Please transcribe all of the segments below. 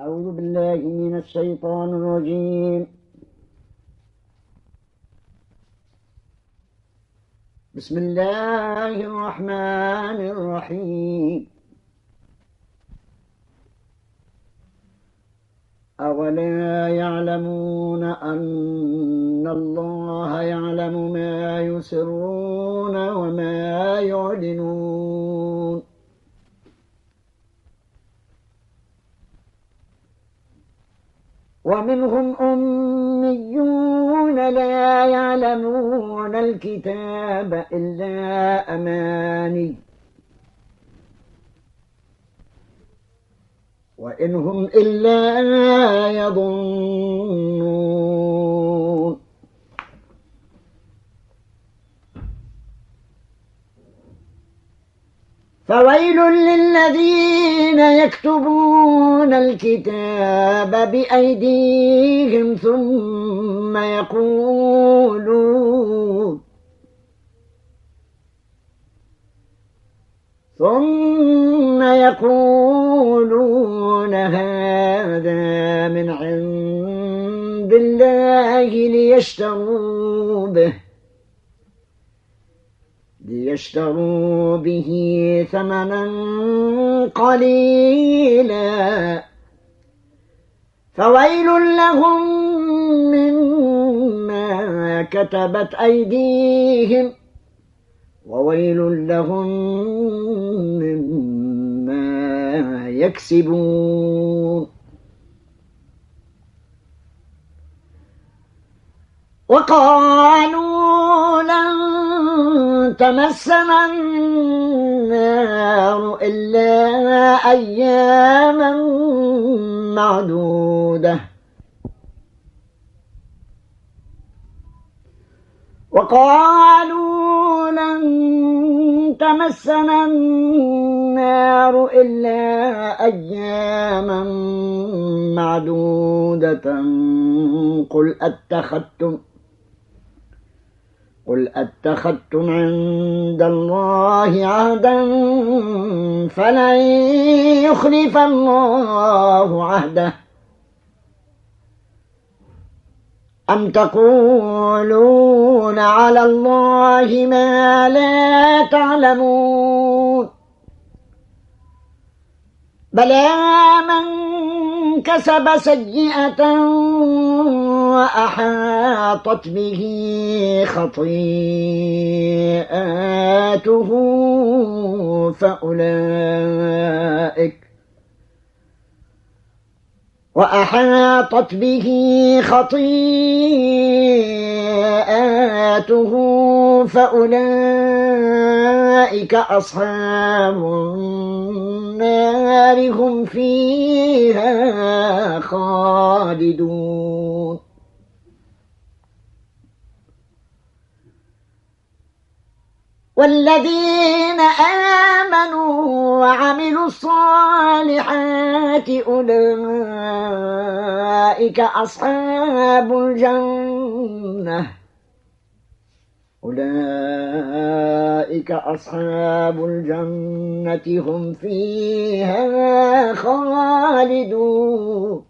أعوذ بالله من الشيطان الرجيم. بسم الله الرحمن الرحيم. أولا يعلمون أن الله يعلم ما يسرون وما يعلنون. ومنهم أميون لا يعلمون الكتاب إلا أماني. وإنهم إلا يظنون. فويل للذين يكتبون الكتاب بأيديهم ثم يقولون ثم يقولون هذا من عند الله ليشتروا به. ليشتروا به ثمنا قليلا فويل لهم مما كتبت أيديهم وويل لهم مما يكسبون وقالوا لن تمسنا النار إلا أياما معدودة. وقالوا لن تمسنا النار إلا أياما معدودة. قل أتخذتم قل أتخذتم عند الله عهدا فلن يخلف الله عهده أم تقولون على الله ما لا تعلمون بلى من كسب سيئة وأحاطت به خطيئاته فأولئك وأحاطت به خطيئاته فأولئك أصحاب النار هم فيها خالدون. والذين آمنوا وعملوا الصالحات أولئك أصحاب الجنة. أولئك أصحاب الجنة هم فيها خالدون.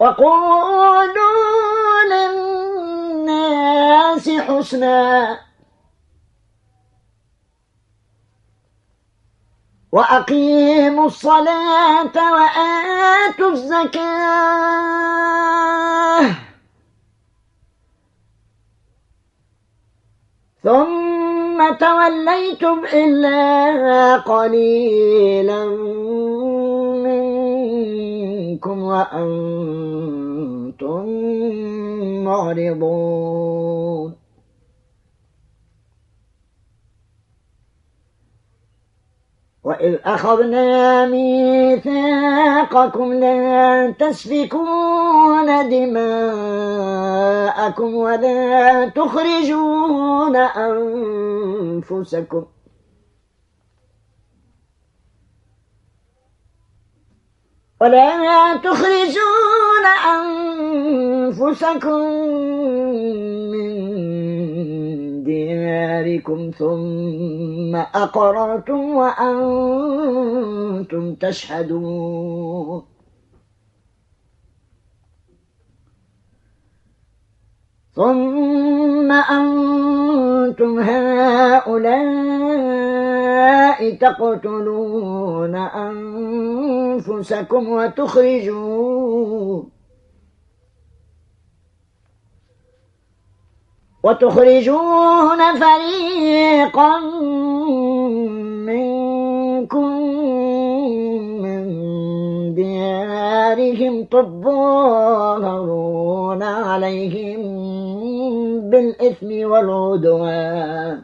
وقولوا للناس حسنا. وأقيموا الصلاة وآتوا الزكاة. ثم توليتم إلا قليلا. منكم وأنتم معرضون. وإذ أخذنا ميثاقكم لا تسفكون دماءكم ولا تخرجون أنفسكم. ولا تخرجون أنفسكم من دياركم ثم أقررتم وأنتم تشهدون. ثم أنتم هؤلاء تقتلون أنفسكم وتخرجون وتخرجون فريقا منكم من ديارهم تظاهرون عليهم بالإثم والعدوان.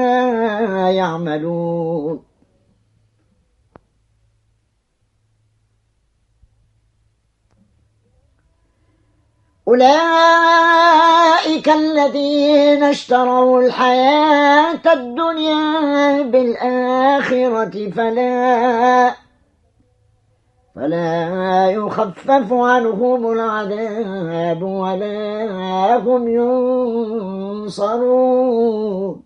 عما يعملون. أولئك الذين اشتروا الحياة الدنيا بالآخرة فلا فلا يخفف عنهم العذاب ولا هم ينصرون.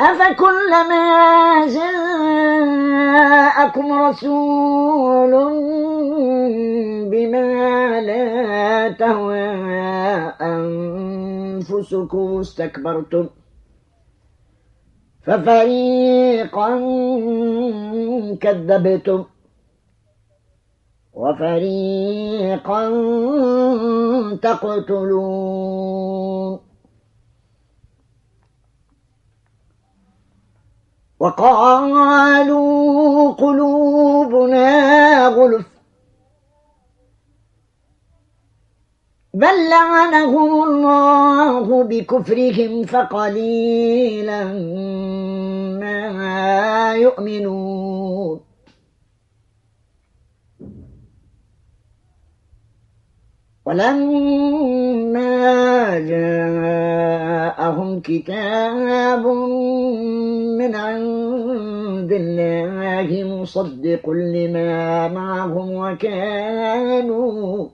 أفكلما جاءكم رسول بما لا تهوى أنفسكم استكبرتم ففريقا كذبتم وفريقا تقتلون وقالوا قلوبنا غلف. بل لعنهم الله بكفرهم فقليلا ما يؤمنون. ولما جاءهم كتاب من عند الله مصدق لما معهم وكانوا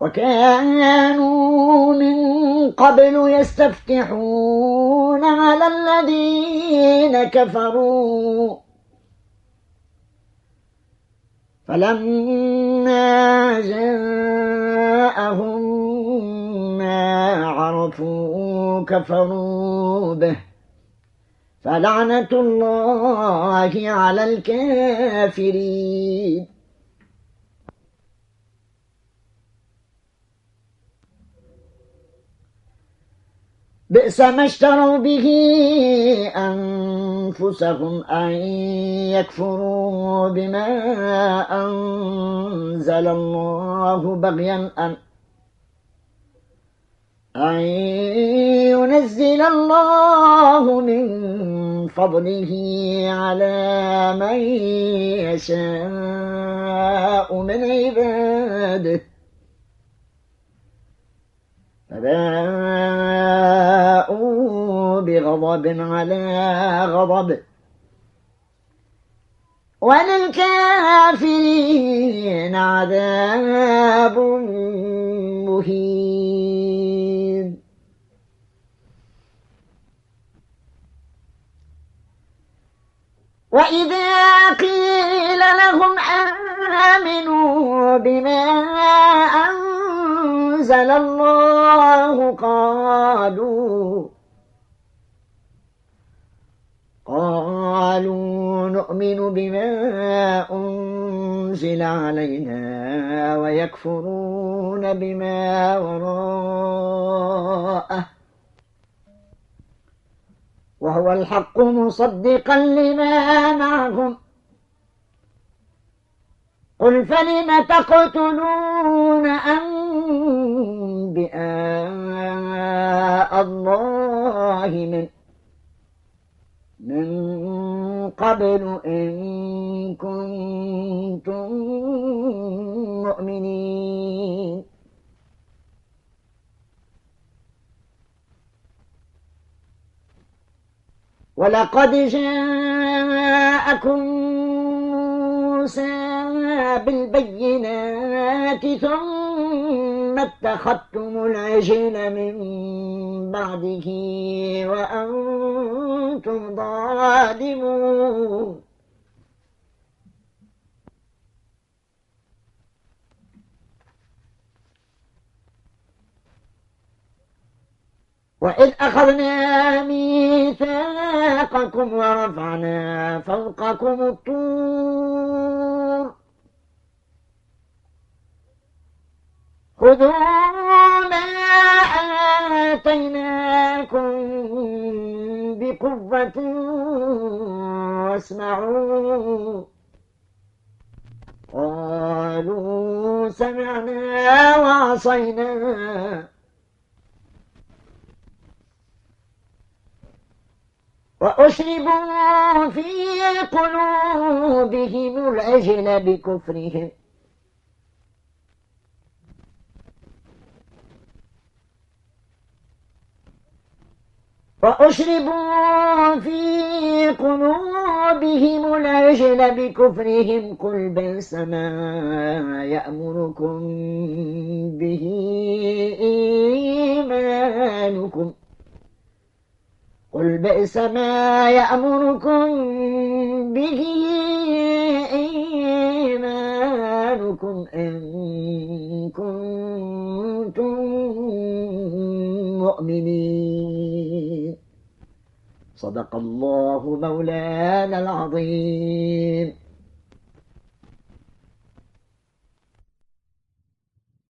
وكانوا من قبل يستفتحون على الذين كفروا. فلما جاءهم ما عرفوا كفروا به. فلعنة الله على الكافرين. بئس ما اشتروا به أنفسهم أن يكفروا بما أنزل الله بغيا أن أن ينزل الله من فضله على من يشاء من عباده. فباءوا بغضب على غضب. وللكافرين عذاب مهين. وإذا قيل لهم آمنوا بما أنزل الله قالوا قالوا نؤمن بما أنزل علينا ويكفرون بما وراءه. وهو الحق مصدقا لما معهم. قل فلم تقتلون أنبئاء الله من من قبل إن كنتم مؤمنين. ولقد جاءكم موسى بالبينات ثم اتخذتم العجل من بعده وأنتم ظالمون. وإذ أخذنا ميثاقكم ورفعنا فوقكم الطور. خذوا ما آتيناكم بقوة واسمعوا. قالوا سمعنا وعصينا. وأشربوا في قلوبهم العجل بكفرهم. وأشربوا في قلوبهم العجل بكفرهم. قل بئس ما يأمركم به إيمانكم. قل بئس ما يأمركم به إيمانكم إن كنتم مؤمنين. صدق الله مولانا العظيم.